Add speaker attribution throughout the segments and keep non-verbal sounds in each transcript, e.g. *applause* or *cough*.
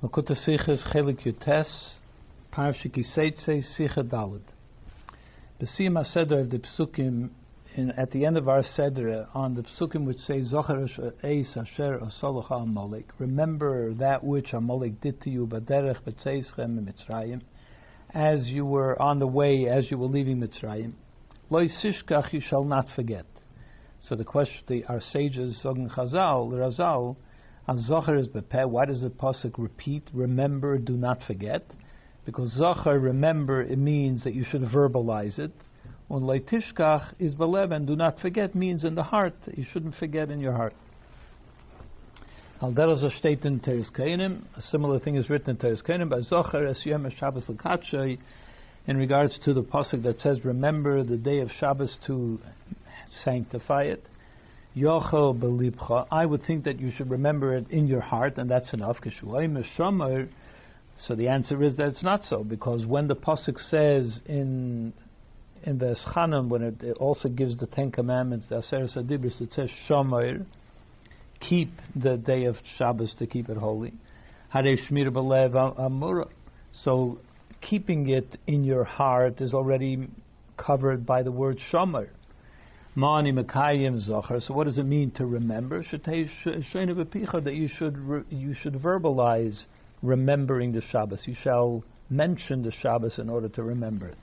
Speaker 1: Makuta Sichas Chelek Yutes, Parshik Yiseitse Sicha Dalad. Besim HaSeder of the Psukim, in, at the end of our Seder, on the Psukim which say, Zochar Eis Asher Osolocha Amalek, remember that which Amalek did to you, Baderech Betzeichem Mitzrayim, as you were on the way, as you were leaving Mitzrayim. Lo Sishkach, you shall not forget. So the question, the, our sages, Zogan Chazal, Razal, Zohar is bepeh. Why does the pasuk repeat? Remember, do not forget. Because Zohar, remember, it means that you should verbalize it. When leitishkach is belev, and do not forget means in the heart. You shouldn't forget in your heart. Al deros a state in Teres. A similar thing is written in Teres Kainim by Zohar es Yom Shabbos l'katshei. In regards to the pasuk that says, "Remember the day of Shabbos to sanctify it." Yochel belibcha. I would think that you should remember it in your heart, and that's enough. So the answer is that it's not so, because when the pasuk says in in the Eschanam, when it, it, also gives the Ten Commandments, the Aseret Adibris, it says Shomer, keep the day of Shabbos to keep it holy. Shmir Belev Amura. So keeping it in your heart is already covered by the word Shomer. Mani Mekayim Zohar. So what does it mean to remember? That you should you should verbalize remembering the Shabbos. You shall mention the Shabbos in order to remember it.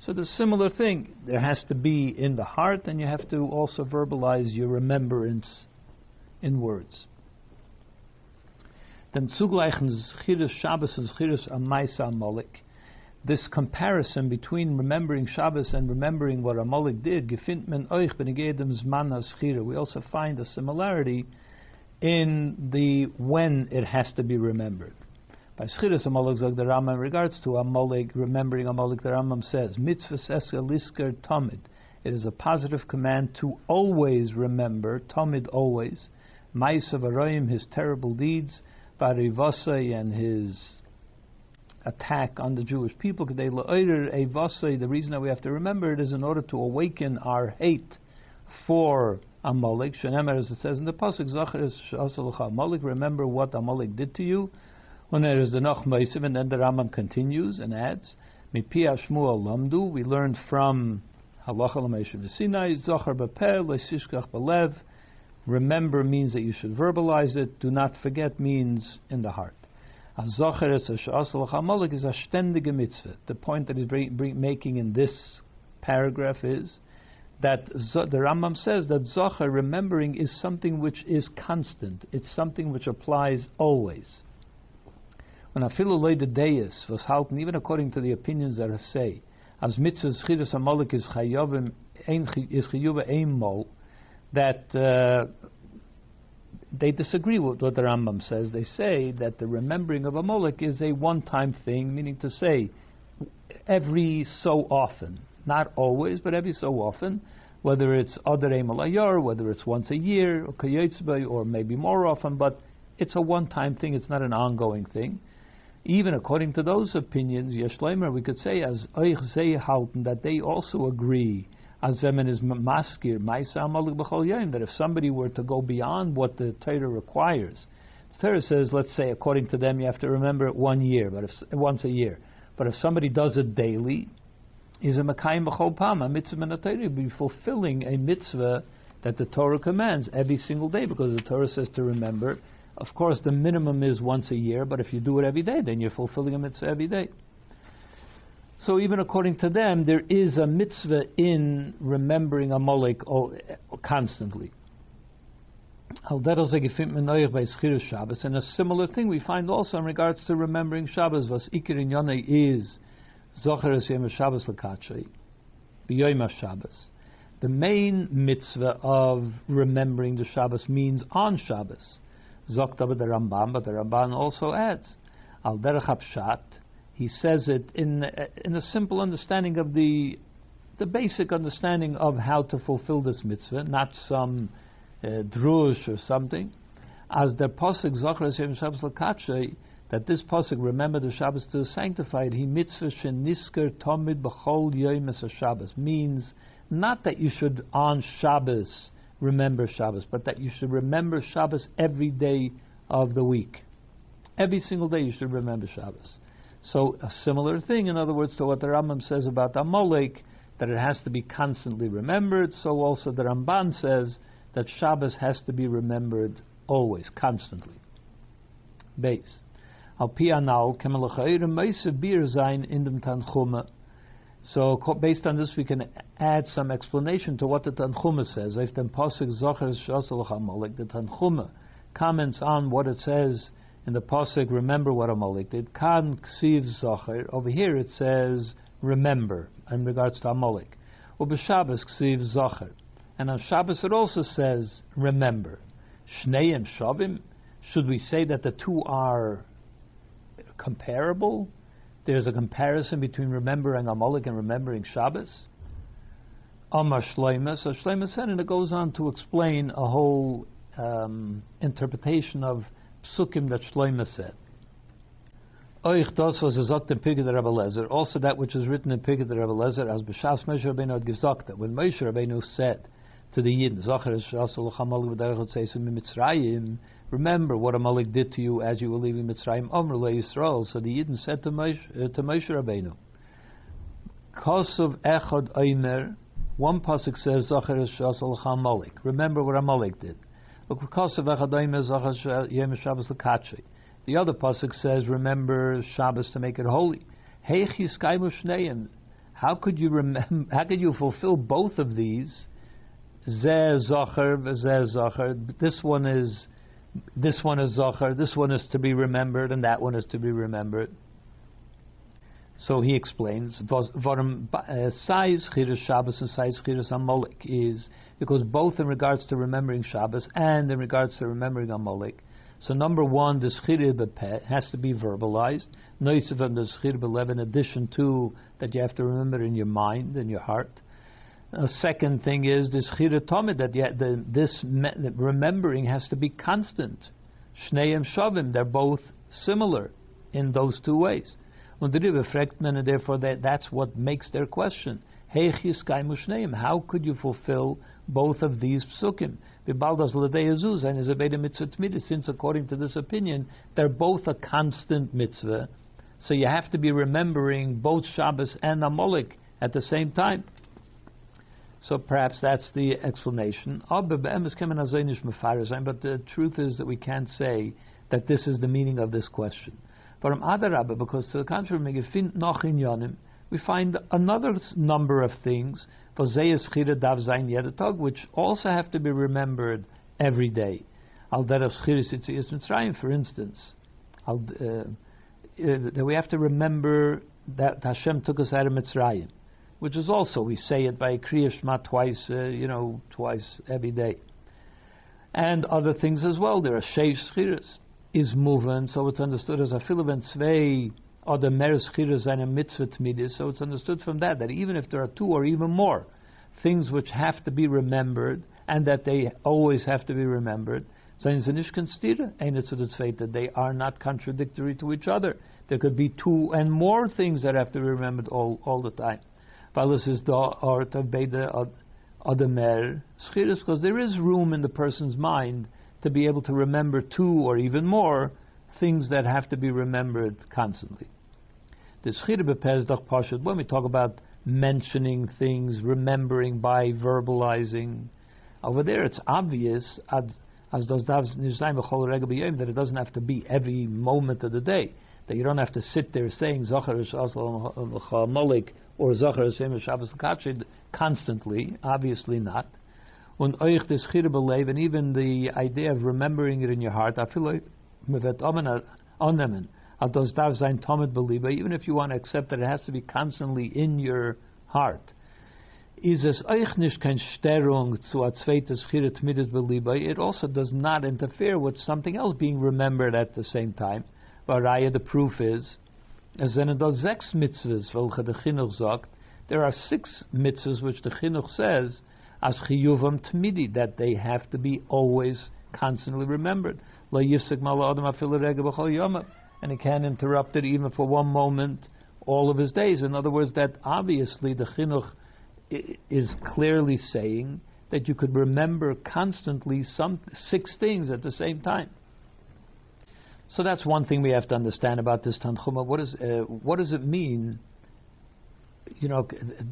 Speaker 1: So the similar thing. There has to be in the heart, and you have to also verbalize your remembrance in words. Then zugleichen Shabbos and Zchiris Amaisa Molik this comparison between remembering Shabbos and remembering what Amalek did, we also find a similarity in the when it has to be remembered. By Schiras Amalek Zog the Rambam, in regards to Amalek, remembering Amalek, the Rambam says, Mitzvah Seska Lisker Tomid. It is a positive command to always remember, Tomid always, Ma'asav Aroyim, his terrible deeds, Barivasai and his attack on the Jewish people. The reason that we have to remember it is in order to awaken our hate for Amalek. As it says in the pasuk, Zachar Amalek. Remember what Amalek did to you. When there is the and then the Rambam continues and adds. We learned from Halacha Zachar Balev. Remember means that you should verbalize it. Do not forget means in the heart. The point that he's making in this paragraph is that the Rambam says that Zohar, remembering, is something which is constant. It's something which applies always. When Afilu the Deis was halten, even according to the opinions that I say, as mitzvahs chidus amolik is chayovim is chayuva ein mol, that uh, they disagree with what the Rambam says. They say that the remembering of a Amalek is a one-time thing, meaning to say every so often, not always, but every so often, whether it's Adar Malayar, whether it's once a year, or or maybe more often, but it's a one-time thing. It's not an ongoing thing. Even according to those opinions, Yeshleimer, we could say as Eich that they also agree that if somebody were to go beyond what the Torah requires, the Torah says, let's say, according to them, you have to remember it one year, but if once a year. But if somebody does it daily, is a Makayim B'chol a mitzvah the Torah, be fulfilling a mitzvah that the Torah commands every single day, because the Torah says to remember. Of course, the minimum is once a year, but if you do it every day, then you're fulfilling a mitzvah every day. So even according to them, there is a mitzvah in remembering Amalek constantly. And a similar thing we find also in regards to remembering Shabbos. Was Ikir in is Zocher Yom Shabbos L'Kachay, B'Yoyim Shabbos. The main mitzvah of remembering the Shabbos means on Shabbos. Zokta the Ramban, but the Ramban also adds Al Derech he says it in in a simple understanding of the the basic understanding of how to fulfill this mitzvah, not some uh, drush or something. As the pasuk Zachar Shabbos Lakachay, that this pasuk remember the Shabbos to sanctify it. He mitzvah shenisker tomid b'chol yom Shabbos means not that you should on Shabbos remember Shabbos, but that you should remember Shabbos every day of the week. Every single day you should remember Shabbos. So a similar thing, in other words, to what the Rambam says about Amalek, that it has to be constantly remembered. So also the Ramban says that Shabbos has to be remembered always, constantly. Base. Al pianal. So based on this, we can add some explanation to what the Tanchuma says. If the pasuk zocher shasol Amalek, the Tanchuma comments on what it says in the pasuk. Remember what Amalek did. Kan ksiv zocher. Over here it says remember in regards to Amalek. Shabbos ksiv zocher. And on Shabbos it also says remember. Shneim shavim. Should we say that the two are comparable? There's a comparison between remembering Amalek and remembering Shabbos. Amar Shleima. So Shleima said, and it goes on to explain a whole um, interpretation of psukim that Shleima said. Oich das was gesagt in Pigad Rabbi Lezer, also that which is written in Pigad Rabbi Lezer, as B'shas Moshe Rabbeinu had gesagt, when Moshe Rabbeinu said to the Yidden, Zachar Shasol Chamal V'derech Tzeisim Mitzrayim, remember what Amalek did to you as you were leaving Mitzrayim, Amr Yisrael. So the Yidden said to Moshe, uh, to Moshe Rabbeinu, Kosov Echad Eimer, one pasuk says Zachar Shasol Chamalek. Remember what Amalek did. The other pasuk says, "Remember Shabbos to make it holy." How could you? How could you fulfill both of these? This one is this one is zachar. This one is to be remembered, and that one is to be remembered. So he explains, size uh, chiddush Shabbos and size chiddush Amalek is because both in regards to remembering Shabbos and in regards to remembering Amalek, so number one, the schir has to be verbalized. Noisav and the schir in addition to that you have to remember in your mind and your heart. A second thing is the schir tomid that the, this me, the remembering has to be constant. Shneim shavim, they're both similar in those two ways. And therefore that, that's what makes their question. How could you fulfill both of these psukim? Since according to this opinion, they're both a constant mitzvah, so you have to be remembering both Shabbos and Amalek at the same time. So perhaps that's the explanation. Oh, but the truth is that we can't say that this is the meaning of this question. But because to the contrary, we find another number of things Vazeyas Chira Dav Zain Yedatog, which also have to be remembered every day. Al Mitzrayim, for instance, uh, uh, that we have to remember that Hashem took us out of Mitzrayim, which is also we say it by Kriya twice, uh, you know, twice every day, and other things as well. There are Sheish Schiras is moving, so it's understood as a filaven tzvei or the meres chiras and a mitzvah tmidis. So it's understood from that that even if there are two or even more things which have to be remembered and that they always have to be remembered, that they are not contradictory to each other. There could be two and more things that have to be remembered all, all the time. because there is room in the person's mind to be able to remember two or even more things that have to be remembered constantly. When we talk about mentioning things, remembering by verbalizing, over there it's obvious, as does that it doesn't have to be every moment of the day. That you don't have to sit there saying Zachar Malik or Zachar Shabbos constantly, obviously not. And even the idea of remembering it in your heart, I feel like al does dav sein believer, even if you want to accept that it has to be constantly in your heart. Is zu it also does not interfere with something else being remembered at the same time. The proof is, mitzvahs, Chinuch there are six mitzvahs which the Chinuch says, as chiyuvam tmidi, that they have to be always constantly remembered. And he can't interrupt it even for one moment all of his days. In other words, that obviously the chinuch is clearly saying that you could remember constantly some six things at the same time. So that's one thing we have to understand about this Tanchuma. What, is, uh, what does it mean? You know,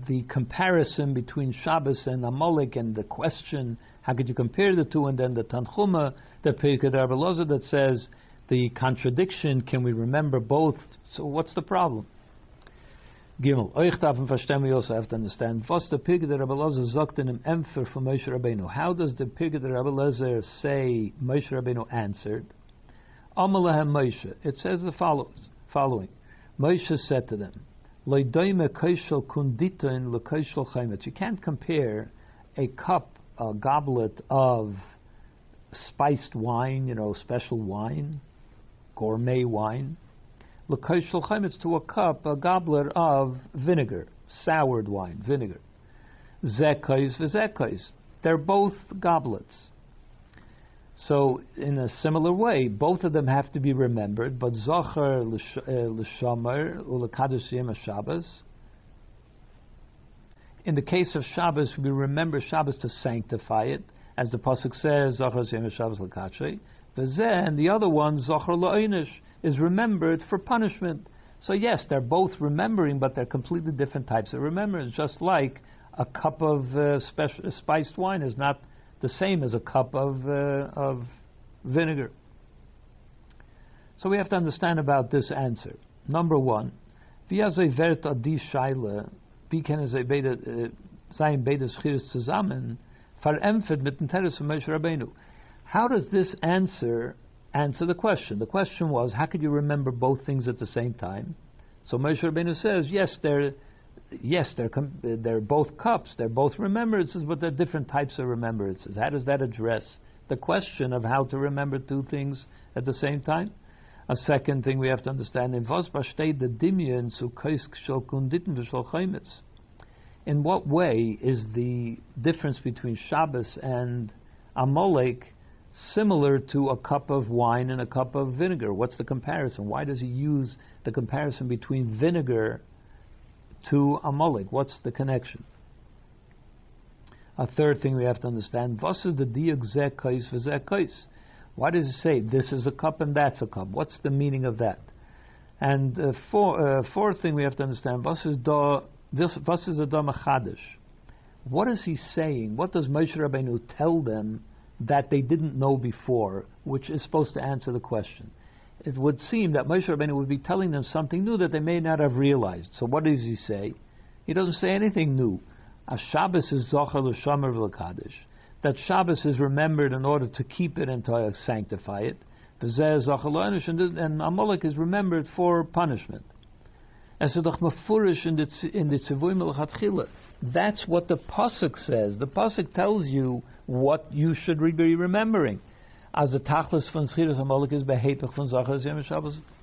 Speaker 1: the comparison between Shabbos and Amalek and the question, how could you compare the two? And then the Tanchuma, the Pirkei Rabbi that says the contradiction, can we remember both? So what's the problem? Gimel. Euch darf verstehen, we also have to understand. Was the Pirkei Lozer sagt in dem Empfer von Moshe Rabbeinu. How does the Pirkei Rebbe say Moshe Rabbeinu answered? Amalahem Moshe. It says the follows, following. Moshe said to them, Kunditin lekaishel chaimet. You can't compare a cup, a goblet of spiced wine, you know, special wine, gourmet wine, chaimitz to a cup, a goblet of vinegar, soured wine, vinegar. They're both goblets. So, in a similar way, both of them have to be remembered, but Zachar l'shomer u'l'kadosh yom Shabbos. In the case of Shabbos, we remember Shabbos to sanctify it, as the pasuk says, Zachar yom Shabbos l'kachrei. And the other one, Zachar la'inish, is remembered for punishment. So yes, they're both remembering, but they're completely different types of remembrance. Just like a cup of uh, spiced wine is not the same as a cup of uh, of vinegar. So we have to understand about this answer. Number one, Moshe Rabbeinu? How does this answer answer the question. The question was, how could you remember both things at the same time? So Moshe Rabbeinu says, yes, they're yes, they're they're both cups, they're both remembrances, but they're different types of remembrances. How does that address the question of how to remember two things at the same time? A second thing we have to understand in the In what way is the difference between Shabbos and Amalek similar to a cup of wine and a cup of vinegar. What's the comparison? Why does he use the comparison between vinegar to Amalek? What's the connection? A third thing we have to understand: Was is the diak Why does he say this is a cup and that's a cup? What's the meaning of that? And uh, four, uh, fourth thing we have to understand: Was is da this? Was is the da What is he saying? What does Moshe Rabbeinu tell them? that they didn't know before, which is supposed to answer the question. It would seem that Moshe Rabbeinu would be telling them something new that they may not have realized. So what does he say? He doesn't say anything new. A Shabbos is Zochar l'Shomer v'Lakadosh. That Shabbos is remembered in order to keep it and to sanctify it. And Amalek is remembered for punishment. As in the That's what the pasuk says. The pasuk tells you what you should be remembering. As the tachlis von Schiras Amalek is von Zachar Yom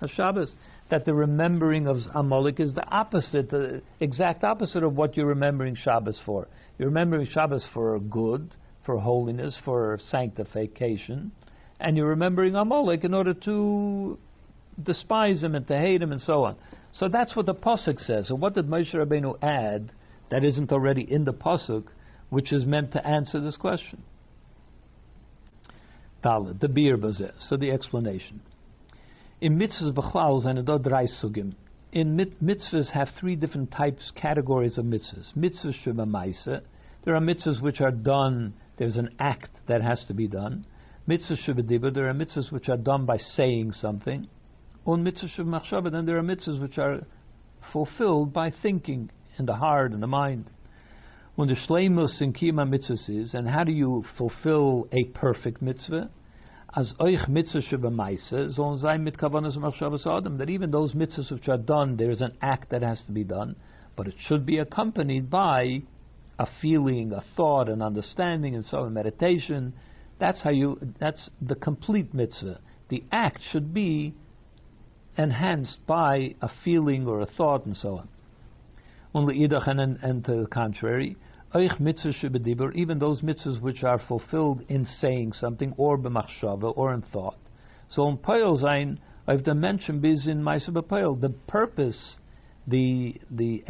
Speaker 1: Shabbos. That the remembering of Amalek is the opposite, the exact opposite of what you're remembering Shabbos for. You're remembering Shabbos for good, for holiness, for sanctification, and you're remembering Amalek in order to despise him and to hate him and so on. So that's what the pasuk says. So what did Moshe Rabbeinu add that isn't already in the pasuk? which is meant to answer this question. Dalet, the beer bazeh. So the explanation. In mitzvahs b'chlal zayin drei sugim. In mitzvahs have three different types, categories of mitzvahs. Mitzvahs shema There are mitzvahs which are done. There's an act that has to be done. Mitzvahs sheba There are mitzvahs which are done by saying something. On mitzvahs sheba Then there are mitzvahs which are fulfilled by thinking in the heart and the mind when the shleimus in kima mitzvahs is, and how do you fulfill a perfect mitzvah? As oich mitzvah shebamaisa zon zayin mit kavanas machshavas adam. That even those mitzvahs which are done, there is an act that has to be done, but it should be accompanied by a feeling, a thought, an understanding, and so on, meditation. That's how you. That's the complete mitzvah. The act should be enhanced by a feeling or a thought, and so on. Only idach and, to the contrary, even those mitzvahs which are fulfilled in saying something, or b'machshava, or in thought. So in Poyel Zain, I've mentioned biz in Maisa B'Poyel, the purpose, the, the,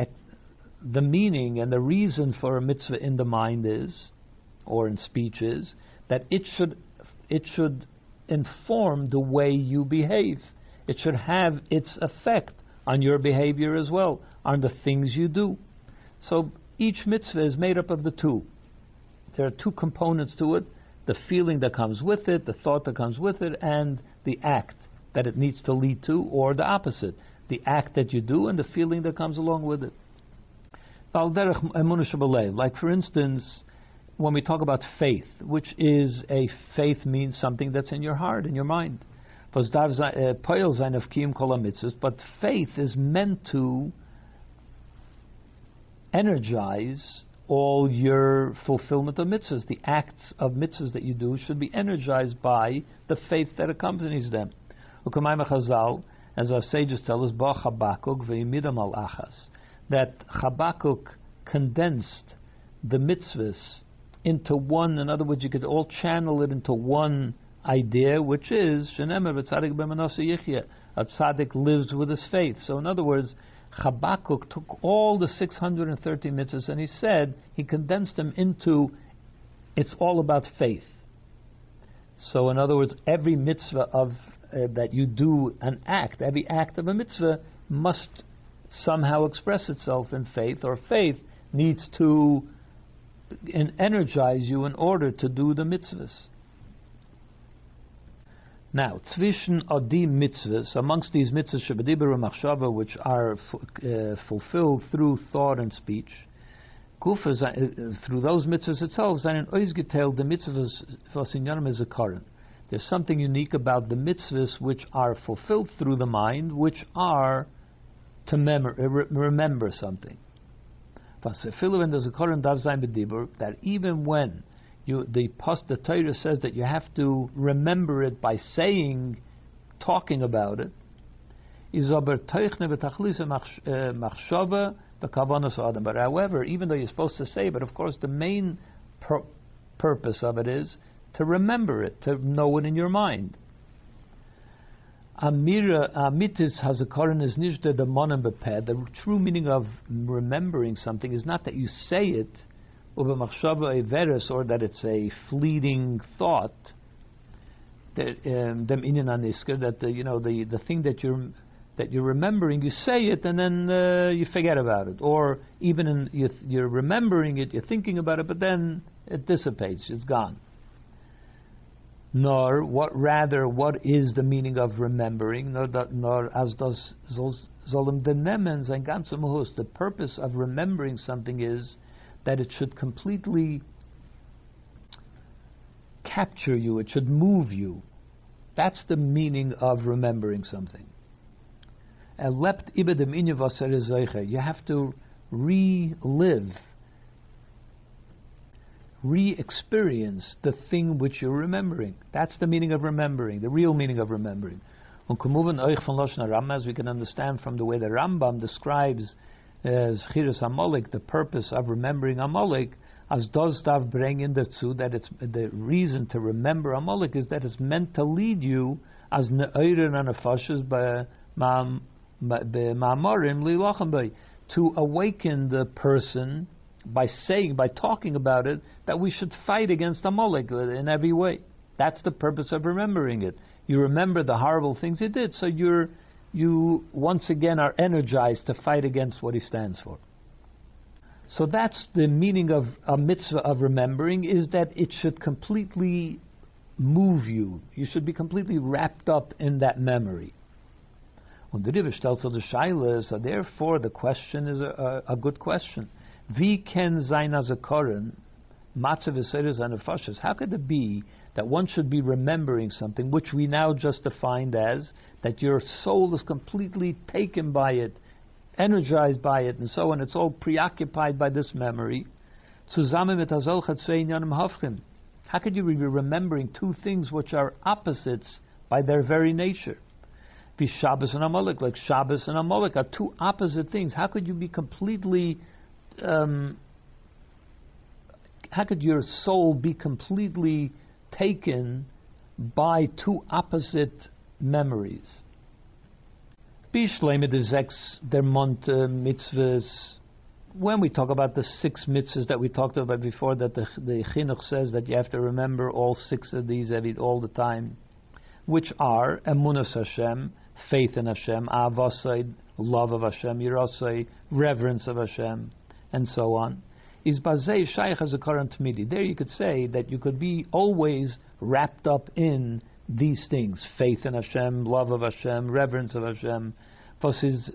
Speaker 1: the meaning and the reason for a mitzvah in the mind is, or in speech is, that it should, it should inform the way you behave. It should have its effect on your behavior as well, on the things you do. So each mitzvah is made up of the two. There are two components to it the feeling that comes with it, the thought that comes with it, and the act that it needs to lead to, or the opposite the act that you do and the feeling that comes along with it. Like, for instance, when we talk about faith, which is a faith means something that's in your heart, in your mind. Eh, but faith is meant to energize all your fulfillment of mitzvahs. The acts of mitzvahs that you do should be energized by the faith that accompanies them. As our sages tell us, that Habakkuk condensed the mitzvahs into one. In other words, you could all channel it into one idea, which is a tzaddik lives with his faith. So, in other words, Habakkuk took all the 630 mitzvahs and he said, he condensed them into it's all about faith. So, in other words, every mitzvah of uh, that you do an act, every act of a mitzvah must somehow express itself in faith, or faith needs to energize you in order to do the mitzvahs. Now, zwischen adim mitzvahs, amongst these mitzvahs shebediber machshava, which are uh, fulfilled through thought and speech, kufa uh, through those mitzvahs itself, seinen ausgeteilt the mitzvahs in is a current. There's something unique about the mitzvahs which are fulfilled through the mind, which are to mem- uh, remember something. That even when you, the post the Torah says that you have to remember it by saying, talking about it. Uh, but however, even though you're supposed to say, but of course the main pur- purpose of it is to remember it, to know it in your mind. Amira amitis hazakaran is nishda the monim The true meaning of remembering something is not that you say it, or that it's a fleeting thought. That um, that the, you know the, the thing that you're that you're remembering, you say it and then uh, you forget about it, or even in, you, you're remembering it, you're thinking about it, but then it dissipates, it's gone nor what rather what is the meaning of remembering, nor, nor as does Zolem the Nemens and Ganzem The purpose of remembering something is that it should completely capture you, it should move you. That's the meaning of remembering something. You have to relive re-experience the thing which you're remembering. That's the meaning of remembering, the real meaning of remembering. As we can understand from the way the Rambam describes as Chiras Amalek, the purpose of remembering Amalek, as does bring in the tzu, that it's the reason to remember Amalek is that it's meant to lead you as ne'oirin and afashas to awaken the person by saying, by talking about it, that we should fight against Amalek in every way. That's the purpose of remembering it. You remember the horrible things he did, so you're you once again are energized to fight against what he stands for. So that's the meaning of a mitzvah of remembering is that it should completely move you. You should be completely wrapped up in that memory. Und the stellt so the Shaila, so therefore the question is a, a, a good question. Wie ken sein as a koren, matzav How could it be that one should be remembering something which we now just defined as that your soul is completely taken by it, energized by it, and so on? It's all preoccupied by this memory. How could you be remembering two things which are opposites by their very nature? Be Shabbos and Amalek, like Shabbos and Amalek are two opposite things. How could you be completely um, how could your soul be completely taken by two opposite memories? Bishleme des sechs der Mont uh, mitzvahs. When we talk about the six mitzvahs that we talked about before, that the, the chinuch says that you have to remember all six of these all the time. which are emunas Hashem, faith in Hashem, avosai, love of Hashem, yirosai, reverence of Hashem, and so on. Is bazei shaykh as a current midi. There you could say that you could be always wrapped up in these things: faith in Hashem, love of Hashem, reverence of Hashem. In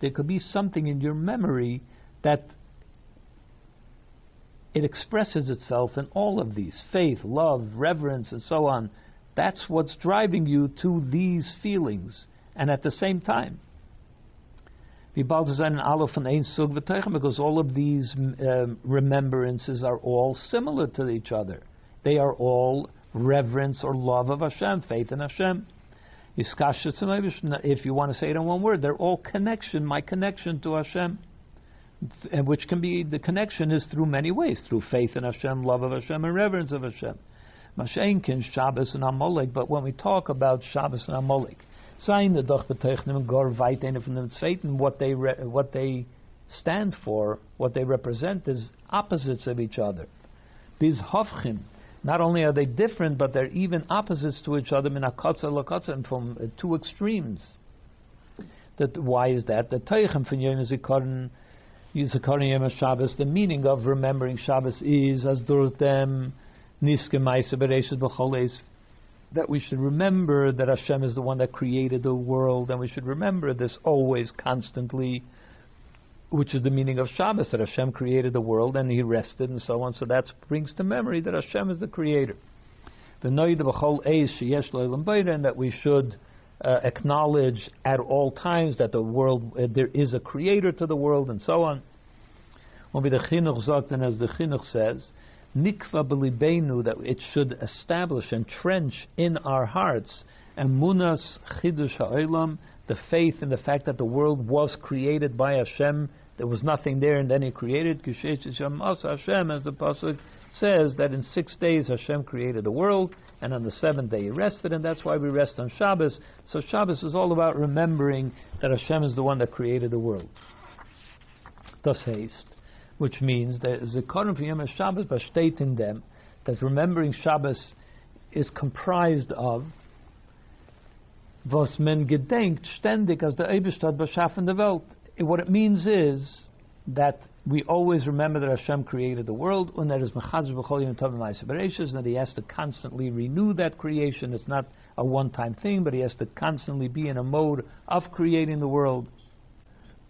Speaker 1: there could be something in your memory that it expresses itself in all of these faith, love, reverence, and so on. That's what's driving you to these feelings. And at the same time, because all of these um, remembrances are all similar to each other. They are all reverence or love of Hashem, faith in Hashem. If you want to say it in one word, they're all connection, my connection to Hashem. And which can be, the connection is through many ways, through faith in Hashem, love of Hashem, and reverence of Hashem. Mashenkin, Shabbos, and Amalek, but when we talk about Shabbos and Amalek, the doch betechnim gor weitene from the Tzveiten, what they re, what they stand for, what they represent is opposites of each other. These hofchim, not only are they different, but they're even opposites to each other, lakotza, from uh, two extremes. That why is that? The teichem from Yom Zikaron, Yizikaron Yom Shabbos. The meaning of remembering Shabbos is as durtem niske ma'aser bereishis b'choles. That we should remember that Hashem is the one that created the world, and we should remember this always, constantly which is the meaning of Shabbos, that Hashem created the world and He rested and so on. So that brings to memory that Hashem is the creator. The and that we should uh, acknowledge at all times that the world uh, there is a creator to the world and so on. And as the chinuch says, nikva belibenu that it should establish and trench in our hearts and munas chidush ha'olam the faith in the fact that the world was created by Hashem. There was nothing there, and then He created. Hashem, as the pasuk says that in six days Hashem created the world, and on the seventh day He rested, and that's why we rest on Shabbos. So Shabbos is all about remembering that Hashem is the one that created the world. Thus haste, which means that Zikaron Yom Shabbos state stating them that remembering Shabbos is comprised of was men gedenkt ständig als der Eberstadt beschaffen der Welt. What it means is that we always remember that Hashem created the world, and that is b'chol yom tovim and that He has to constantly renew that creation. It's not a one-time thing, but He has to constantly be in a mode of creating the world.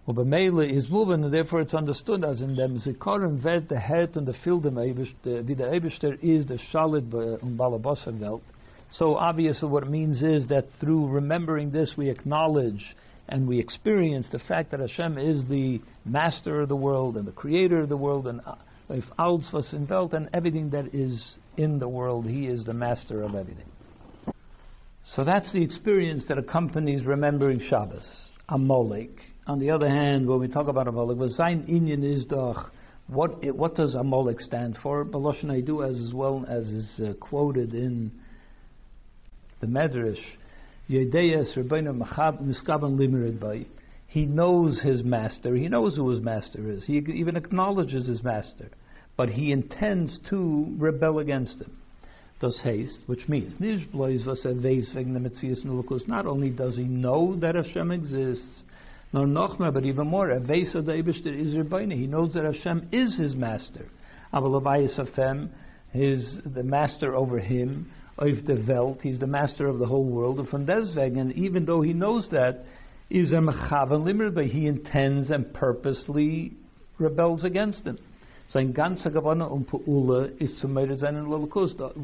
Speaker 1: Ubemele is moving, and therefore it's understood as in dem Zikoren wird the Hert and the Field wie der Eberster is the Shalit und um, Balabosser Welt. So obviously, what it means is that through remembering this, we acknowledge and we experience the fact that Hashem is the master of the world and the creator of the world, and uh, if alles was in Welt and everything that is in the world, He is the master of everything. So that's the experience that accompanies remembering Shabbos. Amalek. On the other hand, when we talk about Amalek, was sein inyan is doch. What what does Amalek stand for? Baloshan do as, well as is uh, quoted in the Medrash, Yedeyas Rabbeinu Miskaban by. He knows his master. He knows who his master is. He even acknowledges his master, but he intends to rebel against him. Does haste, which means not only does he know that Hashem exists, nor nochma, but even more, he knows that Hashem is his master. Of them is the master over him, of the Welt, he's the master of the whole world, and from deswegen, even though he knows that, is a mechaven limmer, but he intends and purposely rebels against him. Sein ganzer Gewonne und um Peule is zu murder seinen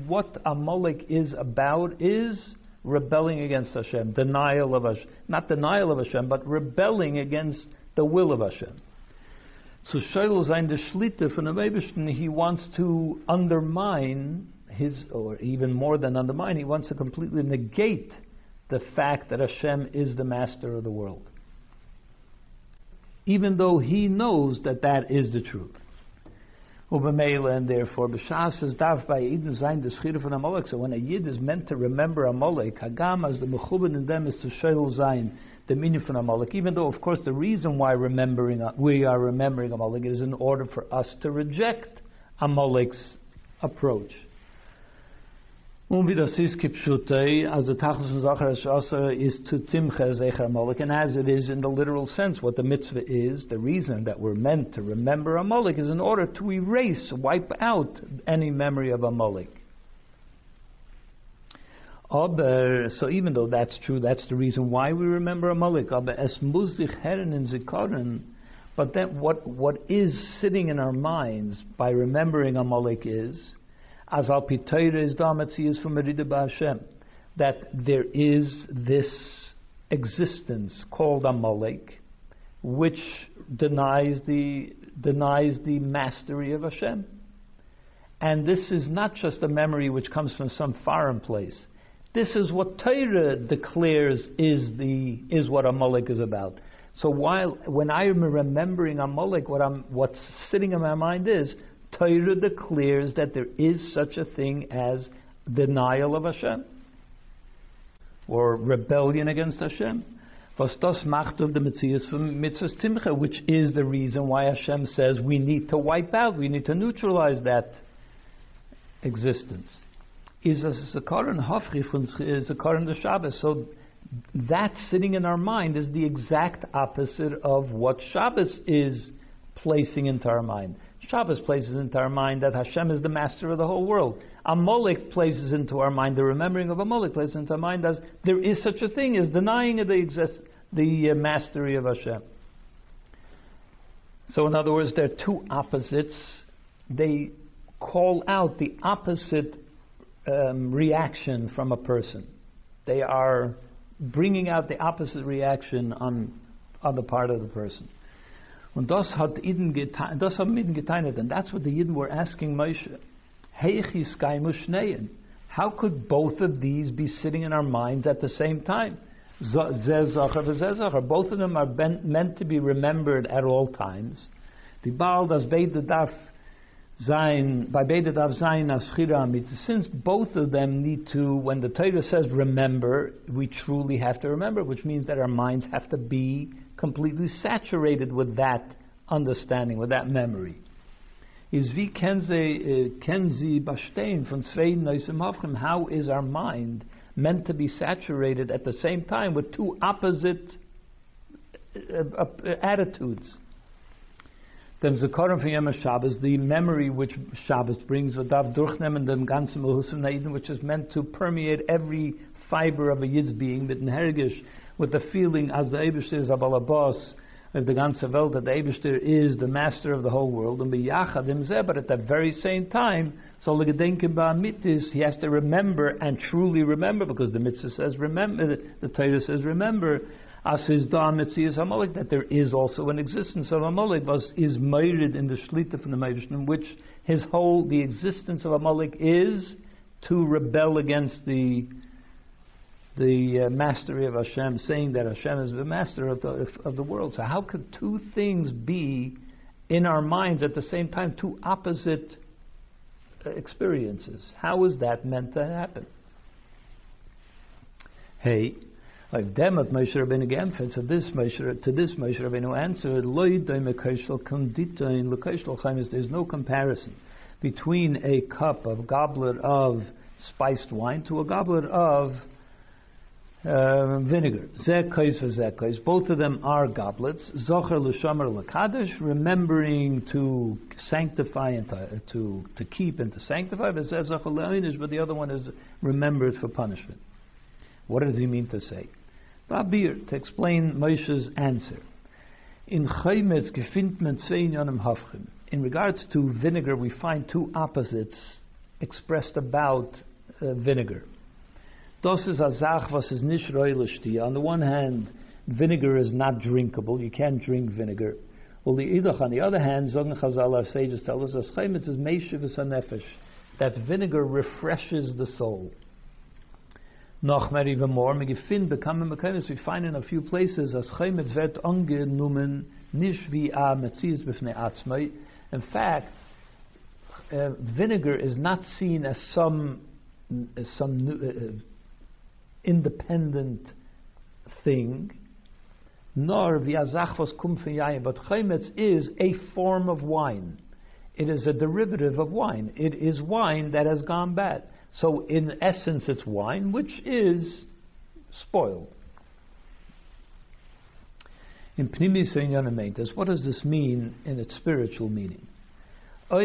Speaker 1: What Amalek is about is rebelling against Hashem, denial of Hashem, not denial of Hashem, but rebelling against the will of Hashem. So Sheil sein der Schlitte von der he wants to undermine his, or even more than undermine, he wants to completely negate the fact that Hashem is the master of the world. Even though he knows that that is the truth. And therefore, B'shas is daf by Eden sein the schire von Amalek. So when a Yid is meant to remember Amalek, Hagam as the mechubin in them is to shoyl zayin the meaning from Amalek. Even though, of course, the reason why remembering we are remembering Amalek is in order for us to reject Amalek's approach. Und wie das ist, kipshutei, as the tachlis von Zachar Shasa is to tzimcha zecher Amalek, and as it is in the literal sense, what the mitzvah is, the reason that we're meant to remember Amalek is in order to erase, wipe out any memory of Amalek. Aber, so even though that's true, that's the reason why we remember Amalek. Aber es muss sich herren in zikaron. But then what, what is sitting in our minds by remembering Amalek is, as al pitayra is damatzi is from Merida Hashem, that there is this existence called Amalek, which denies the denies the mastery of Hashem. And this is not just a memory which comes from some foreign place. This is what Torah declares is the is what Amalek is about. So while when I am remembering Amalek, what I'm what's sitting in my mind is Torah declares that there is such a thing as denial of Hashem or rebellion against Hashem. The Metzias from Mitzvahs which is the reason why Hashem says we need to wipe out, we need to neutralize that existence. Is a Zakaron Hafri von Zakaron the Shabbos. So that sitting in our mind is the exact opposite of what Shabbos is placing into our mind. Shabbos places into our mind that Hashem is the master of the whole world. Amalek places into our mind, the remembering of Amalek places into our mind as there is such a thing as denying the, exist, the uh, mastery of Hashem. So, in other words, there are two opposites. They call out the opposite um, reaction from a person. They are bringing out the opposite reaction on, on the part of the person. Und das hat Iden geteilt, das haben Iden geteilt, and that's what the Yidden were asking Moshe. How could both of these be sitting in our minds at the same time? Both of them are meant to be remembered at all times. The Baal das Beide sein, by Beide darf sein as Since both of them need to, when the Torah says remember, we truly have to remember, which means that our minds have to be completely saturated with that understanding, with that memory. Is wie kenzi bashtain from Svein Neusim How is our mind meant to be saturated at the same time with two opposite uh, uh, attitudes? Dem Zakarim from Yom Shabbos, the memory which Shabbos brings, Vadav Durchnemen dem ganzen Naiden, which is meant to permeate every fiber of a Yid's being, mit Hergish, with the feeling as the Eibishter is Abalabas of the ganze Welt, that the Eibishter is the master of the whole world, and biyachad im but at the very same time, so er gedenken mitzvahs, he has to remember and truly remember, because the mitzvah says remember, the Torah says remember, that there is also an existence of a Amalek, was is made in the Shlita from the Meirish, in which his whole, the existence of a Amalek is to rebel against the the uh, mastery of Hashem, saying that Hashem is the master of the, of the world. So, how could two things be in our minds at the same time, two opposite uh, experiences? How is that meant to happen? Hey, like them at Moshe Rabbeinu Gemfet, so this Moshe, to this Moshe Rabbeinu answered, There's no comparison between a cup of goblet of spiced wine to a goblet of uh, vinegar. Zekais v'zekais. Both of them are goblets. Zocher l'shomer l'kadosh, remembering to sanctify and to, to, to keep and to sanctify. But the other one is remembered for punishment. What does he mean to say? Babir, to explain Moshe's answer. In Chaymetz gefindt man zwei hafchim. In regards to vinegar, we find two opposites expressed about uh, vinegar. Das is a Zach, was is nicht On the one hand, vinegar is not drinkable. You can't drink vinegar. Well, the idach, on the other hand, Zogan Chazal, our sages tell us, as Chaimitz is Meishiv nefesh, that vinegar refreshes the soul. Noch mehr even more, we find in a few places, as Chaimitz wird angenommen, nicht wie a Metzies bifnei atzmai. In fact, uh, vinegar is not seen as some, as some uh, independent thing, nor viazachvos kumfiyayim, but chaymetz is a form of wine. It is a derivative of wine. It is wine that has gone bad. So, in essence, it's wine, which is spoiled. In Pnimis what does this mean in its spiritual meaning? What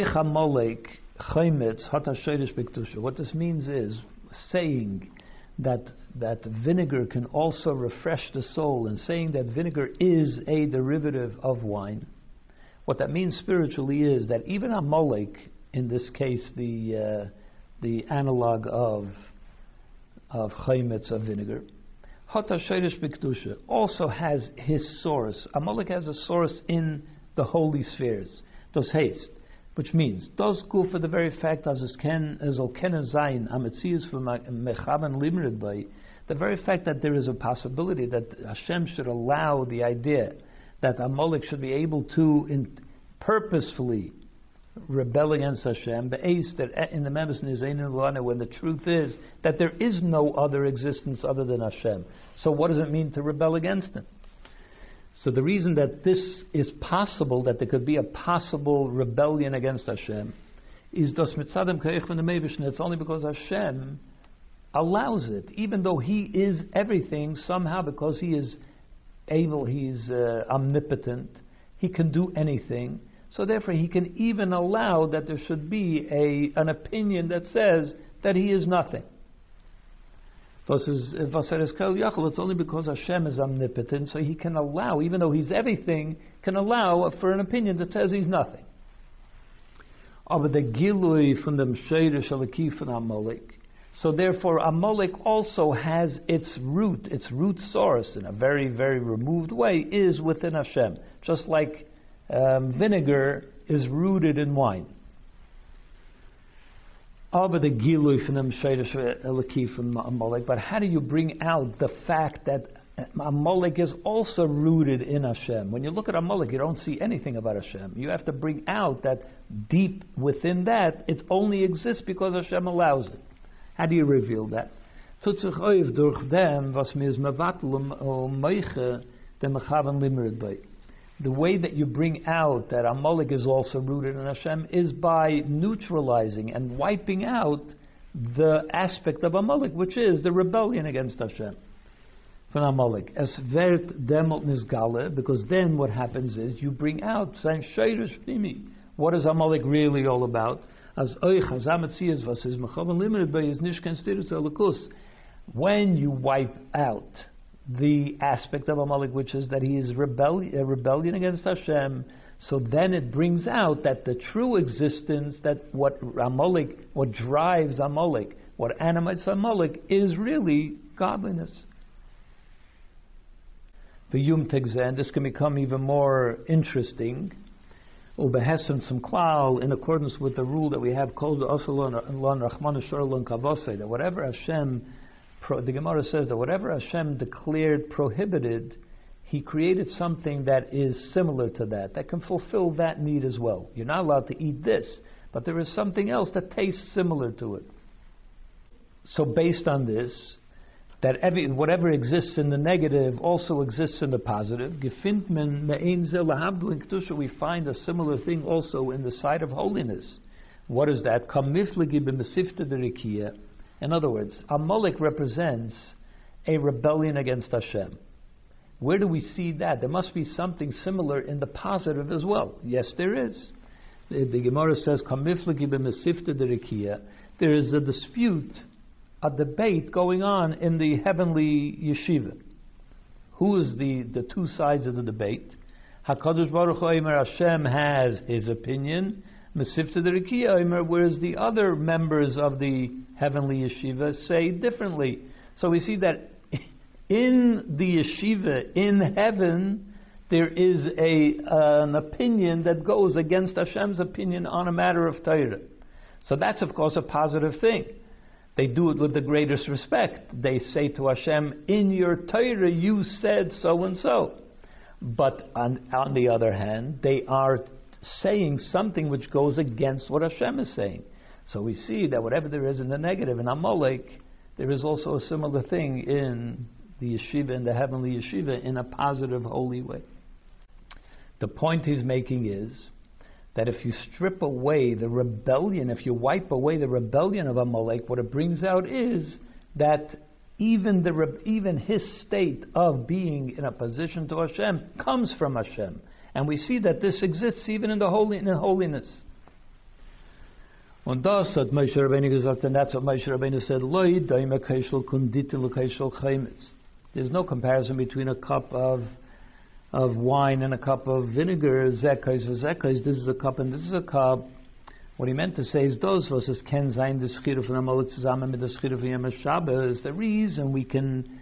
Speaker 1: this means is saying that that vinegar can also refresh the soul, and saying that vinegar is a derivative of wine. What that means spiritually is that even Amalek, in this case, the uh, the analog of of chaymetz of vinegar, Hata Shirish also has his source. Amalek has a source in the holy spheres. Does haste, which means does go for the very fact as is ken as ken zayin ametzius for mechaben limrid by the very fact that there is a possibility that Hashem should allow the idea that Amalek should be able to in, purposefully rebel against Hashem, the ace that in the members when the truth is that there is no other existence other than Hashem. So what does it mean to rebel against Him? So the reason that this is possible, that there could be a possible rebellion against Hashem, is das mitzadem It's only because Hashem allows it, even though He is everything. Somehow, because He is able, He's uh, omnipotent. He can do anything. So therefore, he can even allow that there should be a, an opinion that says that he is nothing. Versus uh, it's only because Hashem is omnipotent, so he can allow, even though he's everything, can allow for an opinion that says he's nothing. The Gilui from the Amalek. So therefore, Amalek also has its root, its root source, in a very, very removed way, is within Hashem. Just like um, vinegar is rooted in wine. But how do you bring out the fact that Amalek is also rooted in Hashem? When you look at Amalek, you don't see anything about Hashem. You have to bring out that deep within that, it only exists because Hashem allows it. How do you reveal that? Durch was mir is mevatel um meiche, dem the way that you bring out that Amalek is also rooted in Hashem is by neutralizing and wiping out the aspect of Amalek, which is the rebellion against Hashem. From Amalek, as vert nizgale, because then what happens is you bring out saying shayrish pimi. What is Amalek really all about? As When you wipe out the aspect of Amalek, which is that he is a uh, rebellion against Hashem. So then it brings out that the true existence, that what Amalek, what drives Amalek, what animates Amalek, is really godliness. The Yum and this can become even more interesting. Ubehesem some klal in accordance with the rule that we have called Asalon Rahman Kavose, that whatever Hashem pro, the Gemara says that whatever Hashem declared prohibited, He created something that is similar to that, that can fulfill that need as well. You're not allowed to eat this, but there is something else that tastes similar to it. So, based on this, that every, whatever exists in the negative also exists in the positive. We find a similar thing also in the side of holiness. What is that? In other words, Amalek represents a rebellion against Hashem. Where do we see that? There must be something similar in the positive as well. Yes, there is. The, the Gemara says, There is a dispute, a debate going on in the heavenly yeshiva. Who is the, the two sides of the debate? Hakadosh Baruch Hu Hashem has his opinion, Mesifta the Rikiya whereas the other members of the heavenly yeshiva say differently. So we see that *laughs* in the yeshiva in heaven, there is a an opinion that goes against Hashem's opinion on a matter of Torah. So that's of course a positive thing. They do it with the greatest respect. They say to Hashem, "In your Torah, you said so and so." But on, on the other hand, they are saying something which goes against what Hashem is saying. So we see that whatever there is in the negative in Amalek, there is also a similar thing in the yeshiva, in the heavenly yeshiva, in a positive, holy way. The point he's making is that if you strip away the rebellion, if you wipe away the rebellion of Amalek, what it brings out is that even the even his state of being in a position to Hashem comes from Hashem, and we see that this exists even in the holy in holiness. Und das hat Moshe Rabbeinu gesagt, and that's what Moshe Rabbeinu said, Loi daima kaishel kunditil kaishel chaimitz. There's no comparison between a cup of of wine and a cup of vinegar, zekais for zekais. This is a cup and this is a cup. What he meant to say is those was es ken sein des Schire von Amalek zusammen mit des Schire von Shabbos. The reason we can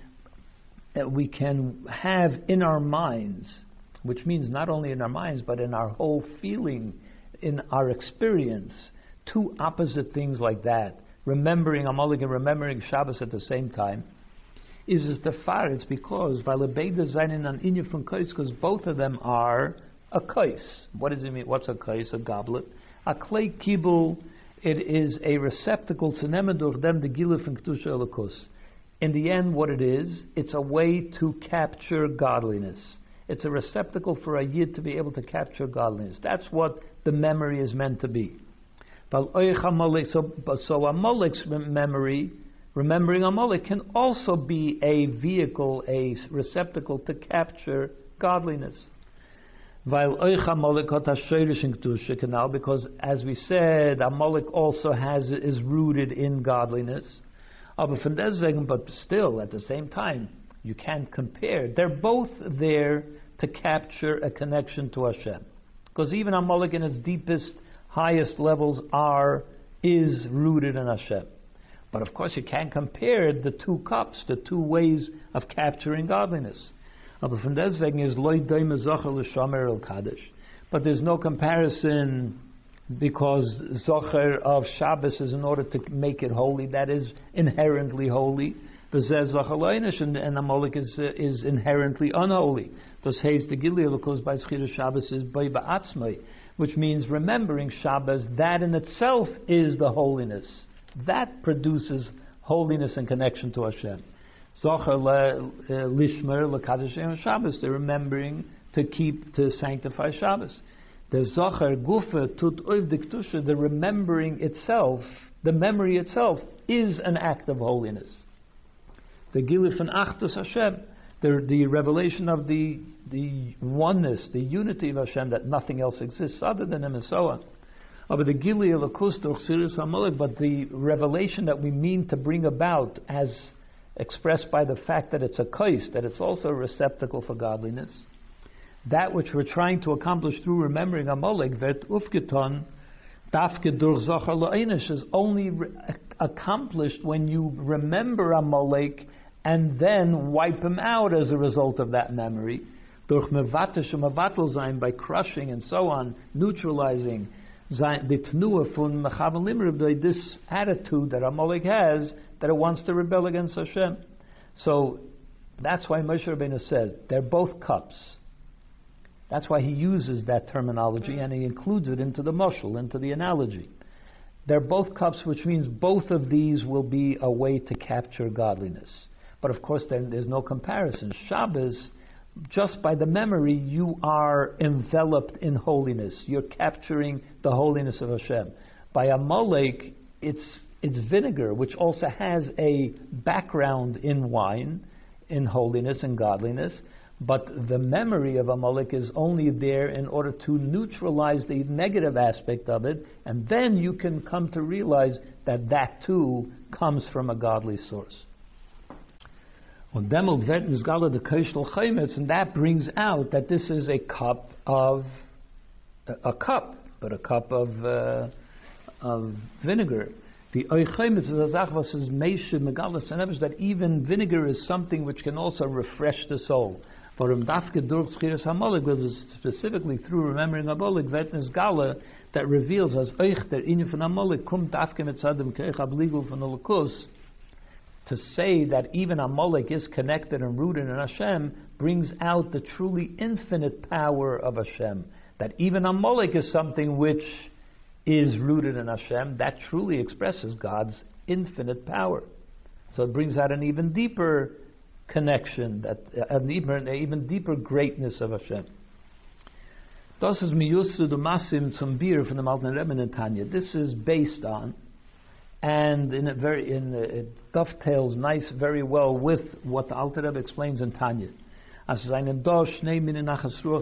Speaker 1: we can have in our minds, which means not only in our minds but in our whole feeling, in our experience, two opposite things like that. Remembering Amalek and remembering Shabbos at the same time is is the far. It's because Valabeda Zainin an Inya from Kais, because both of them are a kais. What does it mean? What's a kais? A goblet. A clay kibul. It is a receptacle to nemedur them the gila from kedusha elakus. In the end, what it is, it's a way to capture godliness. It's a receptacle for a yid to be able to capture godliness. That's what the memory is meant to be. So, so Amalek's memory remembering Amalek can also be a vehicle, a receptacle to capture godliness. Because as we said, Amalek also has is rooted in godliness. But still, at the same time, you can't compare. They're both there to capture a connection to Hashem. Because even Amalek in its deepest, highest levels are is rooted in Hashem. But of course, you can't compare the two cups, the two ways of capturing godliness. Aber von deswegen is loy daime zocher l'shomer el kaddish. But there's no comparison because zocher of Shabbos is in order to make it holy. That is inherently holy. And, and Amalek is, uh, is inherently unholy. Das heißt, the Gilead because by Schira Shabbos is by Ba'atzmai, which means remembering Shabbos, that in itself is the holiness. That produces holiness and connection to Hashem. Zocher uh, lishmer lekadeshem Shabbos. They're remembering to keep to sanctify Shabbos. The zocher gufa tut oiv diktusha. The remembering itself, the memory itself, is an act of holiness. The gilif and achtus Hashem. The, the revelation of the the oneness, the unity of Hashem, that nothing else exists other than Him, and so on. But the revelation that we mean to bring about as expressed by the fact that it's a kais, that it's also a receptacle for godliness, that which we're trying to accomplish through remembering Amalek, vet ufgeton, is only accomplished when you remember Amalek and then wipe him out as a result of that memory. Durch mevatel by crushing and so on, neutralizing the this attitude that Amalek has that it wants to rebel against Hashem. So that's why Moshe Rabbeinu says they're both cups. That's why he uses that terminology and he includes it into the mushal, into the analogy. They're both cups, which means both of these will be a way to capture godliness. But of course, then there's no comparison. Shabbos just by the memory, you are enveloped in holiness. You're capturing the holiness of Hashem. By a Amalek, it's, it's vinegar, which also has a background in wine, in holiness and godliness. But the memory of a Amalek is only there in order to neutralize the negative aspect of it, and then you can come to realize that that too comes from a godly source. Und demelt wird Nisgala the Koshel Chaimitz, and that brings out that this is a cup of a, a cup, but a cup of uh, of vinegar. The Oichaimitz is a zach was says Meishe Megalas and that even vinegar is something which can also refresh the soul. For dafke durch Schiras Hamolik was specifically through remembering Amolik wird Nisgala that reveals as Oich der Inye von Amolik kum dafke mit Sadem Keich Abligul von Holocaust to say that even Amalek is connected and rooted in Hashem brings out the truly infinite power of Hashem. That even Amalek is something which is rooted in Hashem, that truly expresses God's infinite power. So it brings out an even deeper connection, that uh, an even, an even deeper greatness of Hashem. This is based on, and in a very in a, it dovetails nice very well with what the Alter Rebbe explains in Tanya. As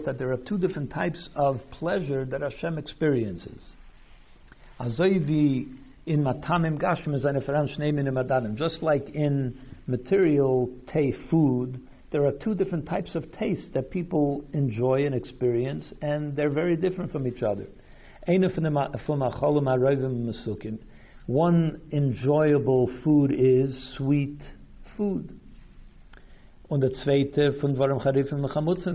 Speaker 1: that there are two different types of pleasure that Hashem experiences. Azoivi in matamim gashim is eine Just like in material te food, there are two different types of taste that people enjoy and experience, and they're very different from each other. One enjoyable food is sweet food. Und der zweite von warum Charifim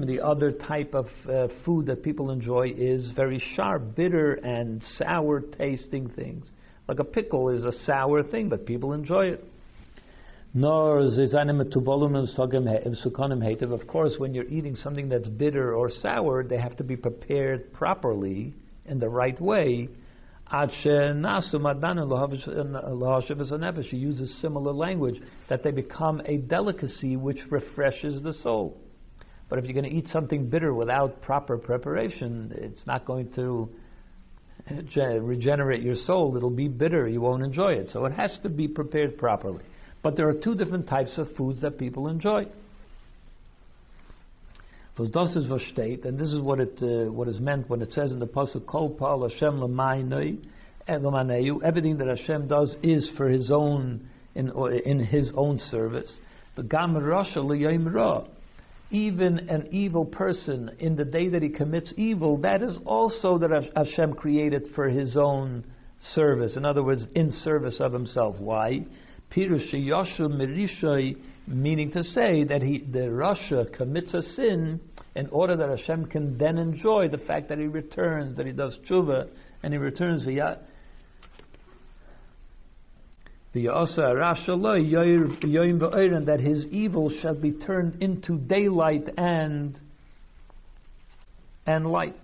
Speaker 1: the other type of uh, food that people enjoy is very sharp, bitter, and sour tasting things. Like a pickle is a sour thing, but people enjoy it. Nor Of course, when you're eating something that's bitter or sour, they have to be prepared properly in the right way she uses similar language, that they become a delicacy which refreshes the soul. But if you're going to eat something bitter without proper preparation, it's not going to eh, regenerate your soul. It'll be bitter. You won't enjoy it. So it has to be prepared properly. But there are two different types of foods that people enjoy. Because das is versteht, and this is what it uh, what is meant when it says in the pasuk Kol Pal Hashem L'Mainoi Everything that Hashem does is for His own in in His own service. The Gam Rasha Ra. Even an evil person in the day that he commits evil, that is also that Hashem created for His own service. In other words, in service of Himself. Why? Pirush Yashu meaning to say that he, the Rasha commits a sin in order that Hashem can then enjoy the fact that he returns, that he does tshuva, and he returns the via. That his evil shall be turned into daylight and and light.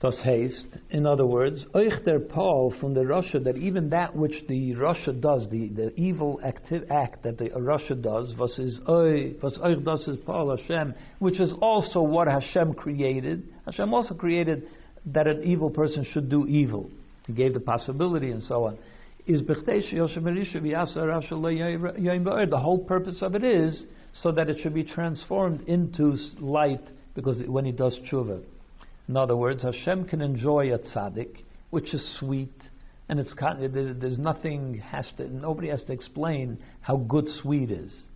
Speaker 1: Das heißt, in other words, euch der Paul from the Rasha that even that which the Rasha does, the, the evil active act that the Rasha does, was is was is Paul Hashem, which is also what Hashem created. Hashem also created that an evil person should do evil. He gave the possibility and so on. Is the whole purpose of it is so that it should be transformed into light because when he does tshuva. In other words, Hashem can enjoy a tzaddik, which is sweet, and it's there's nothing has to nobody has to explain how good sweet is.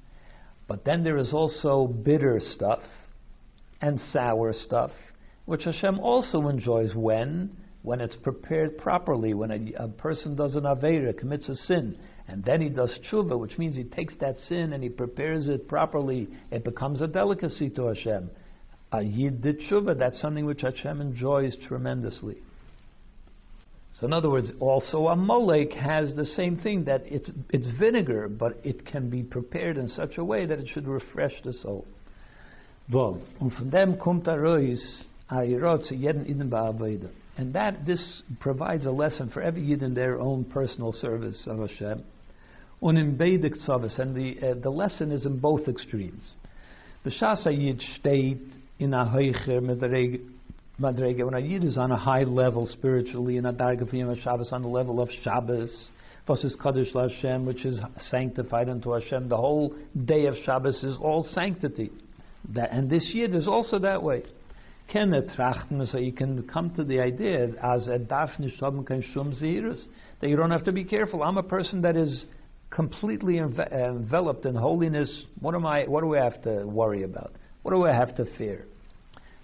Speaker 1: But then there is also bitter stuff and sour stuff, which Hashem also enjoys when when it's prepared properly, when a, a person does an avera, commits a sin, and then he does tshuva, which means he takes that sin and he prepares it properly, it becomes a delicacy to Hashem a yid tshuva, that's something which Hashem enjoys tremendously. So, in other words, also a molek has the same thing that it's it's vinegar, but it can be prepared in such a way that it should refresh the soul. Well, und von dem kommt raus, zu jeden Iden. And that this provides a lesson for every yid in their own personal service of Hashem. Und in and the uh, the lesson is in both extremes. The Shasa Yid state in a hoicher. When a yid is on a high level spiritually, in a darga of Shabbos on the level of Shabbos, Vosis Kaddish Hashem, which is sanctified unto Hashem. The whole day of Shabbos is all sanctity. That, and this yid is also that way. trachten, so you can come to the idea as a kein that you don't have to be careful. I'm a person that is completely enveloped in holiness. What am I? What do I have to worry about? What do I have to fear?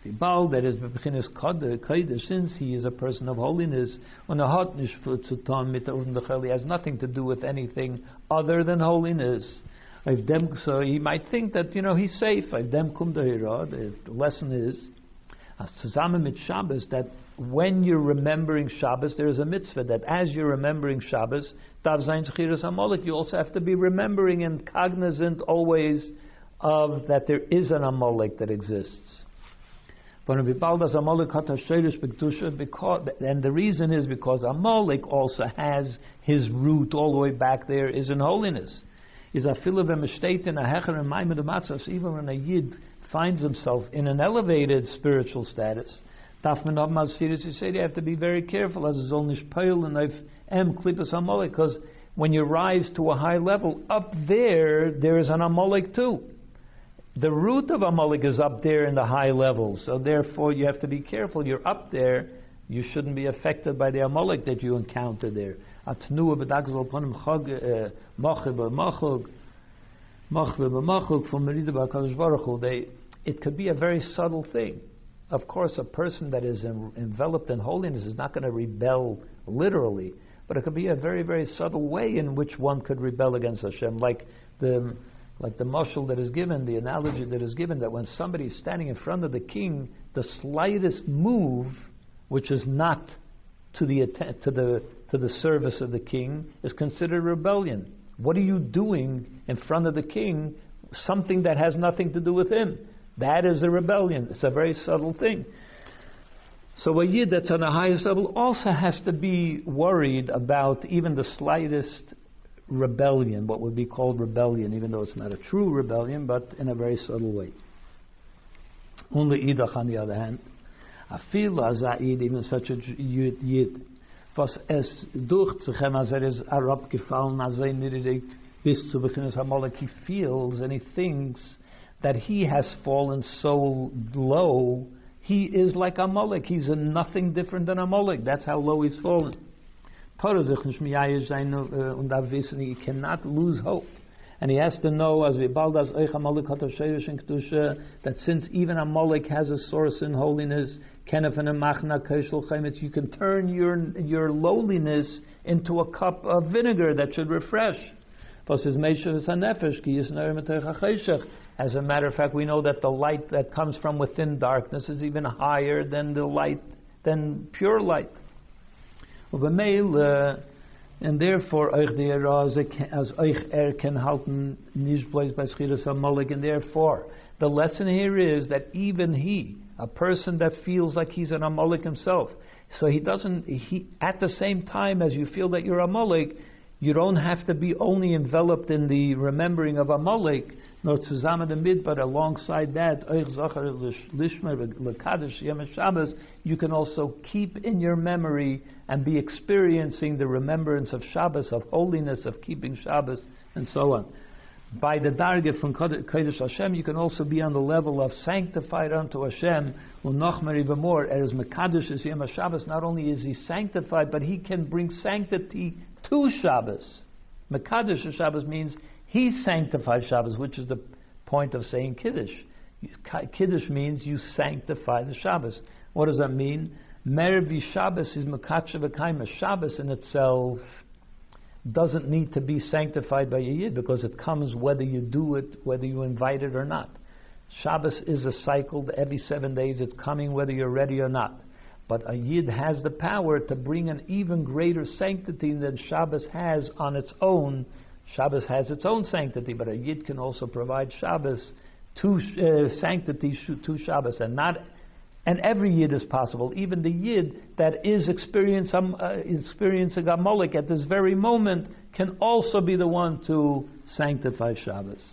Speaker 1: The Baal, that is Bebechinis Kodesh, since he is a person of holiness, viel zu tun he has nothing to do with anything other than holiness. So he might think that, you know, he's safe. The lesson is, zusammen mit Shabbos, that when you're remembering Shabbos, there is a mitzvah that as you're remembering Shabbos, you also have to be remembering and cognizant always of that there is an Amalek that exists. And the reason is because Amalek also has his root all the way back there is in holiness. Is a fil of a hecher and matzah. Even when a yid finds himself in an elevated spiritual status, auch mal serious you say you have to be very careful as is only peil and I've em klipas amalek because when you rise to a high level up there there is an amalek too the root of amalek is up there in the high levels. So therefore you have to be careful. You're up there. You shouldn't be affected by the amalek that you encounter there. They it could be a very subtle thing. Of course, a person that is enveloped in holiness is not going to rebel literally, but it could be a very, very subtle way in which one could rebel against Hashem, like the like the mushal that is given, the analogy that is given, that when somebody is standing in front of the king, the slightest move, which is not to the to the to the service of the king, is considered rebellion. What are you doing in front of the king? Something that has nothing to do with him. That is a rebellion. It's a very subtle thing. So a yid that's on the highest level also has to be worried about even the slightest rebellion, what would be called rebellion, even though it's not a true rebellion, but in a very subtle way. Only idach, on the other hand, afil azayid, even such a yid, was es durchzuchem, as er is arab gefallen, as er nirig bis zu he feels and he thinks that he has fallen so low, he is like a Amalek. He's a nothing different than a Amalek. That's how low he's fallen. Uh, he cannot lose hope. And he has to know, as we that since even a Amalek has a source in holiness, you can turn your, your lowliness into a cup of vinegar that should refresh. As a matter of fact, we know that the light that comes from within darkness is even higher than the light, than pure light. And therefore, as er can halten nicht bloß bei Schiras and therefore, the lesson here is that even he, a person that feels like he's an Amalek himself, so he doesn't, he, at the same time as you feel that you're a Amalek, you don't have to be only enveloped in the remembering of Amalek, nor zusammen damit, but alongside that, Eich Zachar Lishmer Lekadish Yom Shabbos, you can also keep in your memory and be experiencing the remembrance of Shabbos, of holiness, of keeping Shabbos, and so on. By the dargah from Kodesh Hashem, you can also be on the level of sanctified unto Hashem, unochmer even more. As Mekadosh is Yom Shabbos, not only is he sanctified, but he can bring sanctity to Shabbos. Mekadosh Shabbos means he sanctifies Shabbos, which is the point of saying Kiddush. Kiddush means you sanctify the Shabbos. What does that mean? Mervi Shabbos is Makacha. Shabbos in itself doesn't need to be sanctified by a Yid because it comes whether you do it, whether you invite it or not. Shabbos is a cycle. Every seven days it's coming whether you're ready or not. But a Yid has the power to bring an even greater sanctity than Shabbos has on its own Shabbos has its own sanctity, but a Yid can also provide Shabbos to uh, sanctity to Shabbos, and not and every Yid is possible. Even the Yid that is um, uh, experiencing Amalek at this very moment can also be the one to sanctify Shabbos.